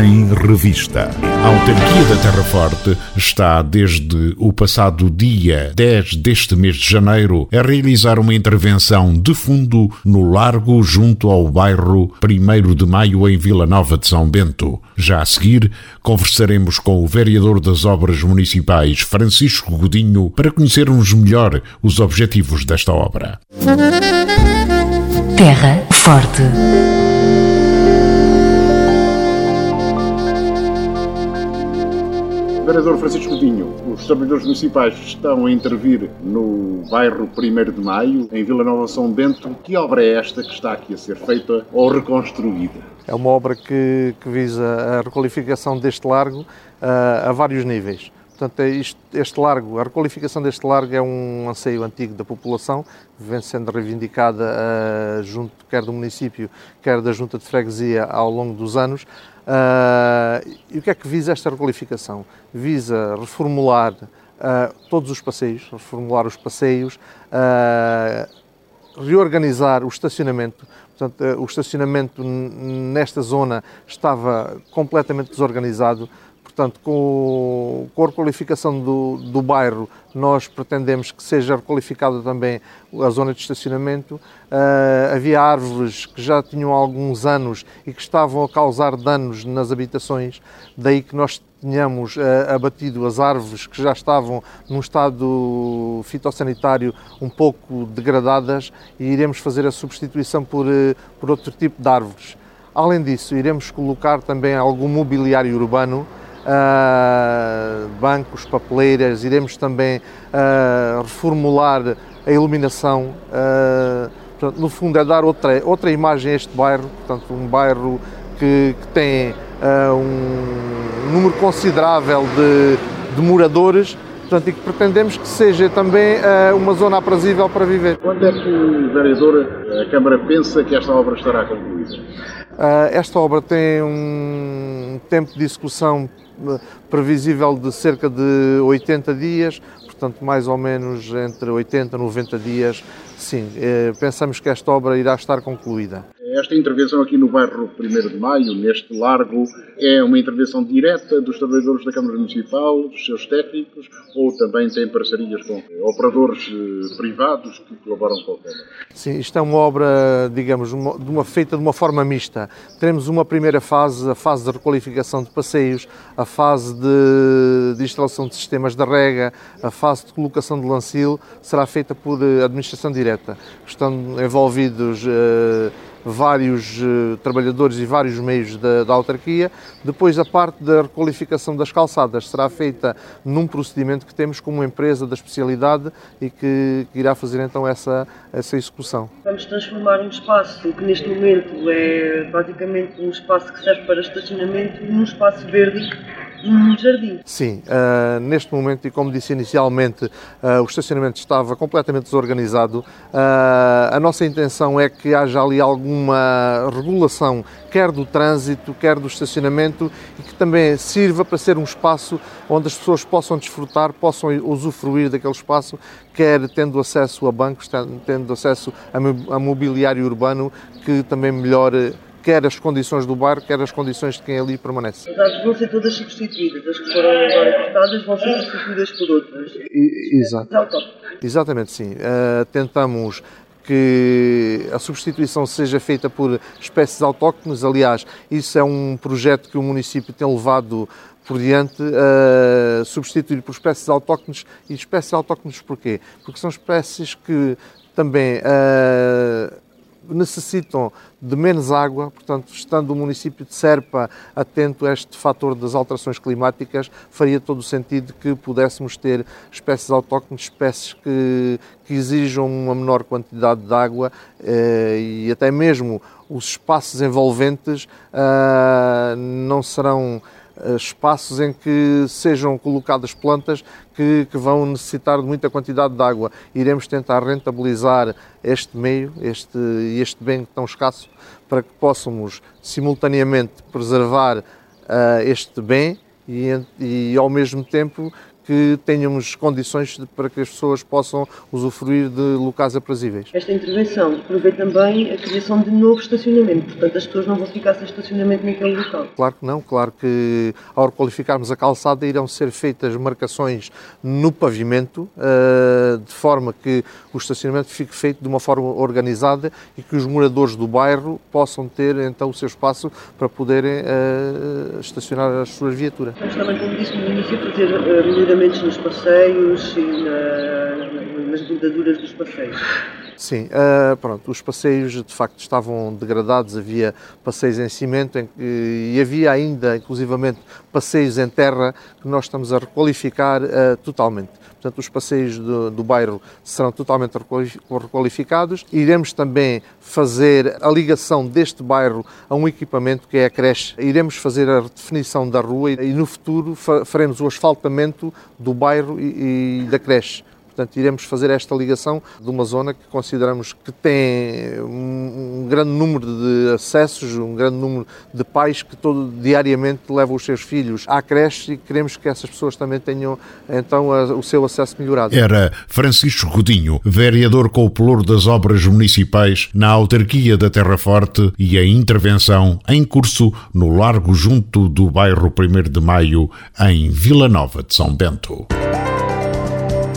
em revista. A autarquia da Terra Forte está, desde o passado dia 10 deste mês de janeiro, a realizar uma intervenção de fundo no largo junto ao bairro 1 de Maio, em Vila Nova de São Bento. Já a seguir, conversaremos com o vereador das Obras Municipais, Francisco Godinho, para conhecermos melhor os objetivos desta obra. Terra Forte. Vereador Francisco Godinho, os trabalhadores municipais estão a intervir no bairro 1 de Maio, em Vila Nova São Bento. Que obra é esta que está aqui a ser feita ou reconstruída? É uma obra que, que visa a requalificação deste largo uh, a vários níveis. Portanto, é isto, este largo, a requalificação deste largo é um anseio antigo da população, vem sendo reivindicada uh, junto quer do município, quer da junta de freguesia ao longo dos anos. Uh, e o que é que visa esta requalificação? Visa reformular uh, todos os passeios, reformular os passeios, reorganizar o estacionamento. Portanto, o estacionamento nesta zona estava completamente desorganizado. Portanto, com, com a requalificação do, do bairro, nós pretendemos que seja requalificada também a zona de estacionamento. Uh, havia árvores que já tinham alguns anos e que estavam a causar danos nas habitações, daí que nós tenhamos uh, abatido as árvores que já estavam num estado fitossanitário um pouco degradadas e iremos fazer a substituição por, uh, por outro tipo de árvores. Além disso, iremos colocar também algum mobiliário urbano uh, bancos, papeleiras, iremos também uh, reformular a iluminação. Uh, portanto, no fundo, é dar outra, outra imagem a este bairro, portanto, um bairro que, que tem um número considerável de, de moradores portanto, e que pretendemos que seja também uh, uma zona aprazível para viver. Quando é que o vereador, a Câmara, pensa que esta obra estará concluída? Uh, esta obra tem um tempo de execução previsível de cerca de 80 dias, portanto, mais ou menos entre 80 e 90 dias, sim, eh, pensamos que esta obra irá estar concluída. Esta intervenção aqui no bairro 1 de Maio, neste largo, é uma intervenção direta dos trabalhadores da Câmara Municipal, dos seus técnicos, ou também tem parcerias com operadores eh, privados que colaboram com a Câmara? Sim, isto é uma obra, digamos, uma, de uma, feita de uma forma mista. Teremos uma primeira fase, a fase de requalificação de passeios, a fase de, de instalação de sistemas de rega, a fase de colocação de lancil, será feita por eh, administração direta. Estão envolvidos uh, vários uh, trabalhadores e vários meios da, da, autarquia. Depois, a parte da requalificação das calçadas será feita num procedimento que temos como empresa da especialidade e que, que irá fazer então essa, essa execução. Vamos transformar um espaço que neste momento é basicamente um espaço que serve para estacionamento num espaço verde jardim. Sim, uh, neste momento, e como disse inicialmente, uh, o estacionamento estava completamente desorganizado. Uh, a nossa intenção é que haja ali alguma regulação, quer do trânsito, quer do estacionamento, e que também sirva para ser um espaço onde as pessoas possam desfrutar, possam usufruir daquele espaço, quer tendo acesso a bancos, tendo acesso a mobiliário urbano, que também melhore quer as condições do bairro, quer as condições de quem ali permanece. As árvores vão ser todas substituídas, as que foram agora cortadas vão ser substituídas por outras. Exato. Exatamente, sim. Uh, tentamos que a substituição seja feita por espécies autóctones. Aliás, isso é um projeto que o município tem levado por diante a substituir por espécies autóctones. E espécies autóctones porquê? Porque são espécies que também uh, necessitam de menos água, portanto, estando o município de Serpa atento a este fator das alterações climáticas, faria todo o sentido que pudéssemos ter espécies autóctones, espécies que, que exijam uma menor quantidade de água eh, e até mesmo os espaços envolventes eh, não serão espaços em que sejam colocadas plantas que, que, vão necessitar de muita quantidade de água. Iremos tentar rentabilizar este meio, este, este bem tão escasso, para que possamos simultaneamente preservar uh, este bem e, e, ao mesmo tempo que tenhamos condições para que as pessoas possam usufruir de locais aprazíveis. Esta intervenção prevê também a criação de novo estacionamento, portanto as pessoas não vão ficar sem estacionamento naquele local. Claro que não, claro que ao qualificarmos a calçada irão ser feitas marcações no pavimento, eh, de forma que o estacionamento fique feito de uma forma organizada e que os moradores do bairro possam ter então o seu espaço para poderem eh, estacionar as suas viaturas. Estamos também, como disse no início, fazer eh, melhoramentos nos passeios e na, nas bordaduras dos passeios. Sim, uh, pronto, os passeios de facto estavam degradados, havia passeios em cimento em, e havia ainda, inclusivamente, passeios em terra que nós estamos a requalificar uh, totalmente. Portanto, os passeios do, do bairro serão totalmente requalificados. Iremos também fazer a ligação deste bairro a um equipamento que é a creche. Iremos fazer a redefinição da rua e no futuro faremos o asfaltamento do bairro e, e da creche. Portanto, iremos fazer esta ligação de uma zona que consideramos que tem um grande número de acessos, um grande número de pais que todo, diariamente levam os seus filhos à creche e queremos que essas pessoas também tenham então o seu acesso melhorado. Era Francisco Godinho, vereador com o pelour das obras municipais na autarquia da Terra Forte e a intervenção em curso no Largo Junto do bairro 1 de Maio, em Vila Nova de São Bento.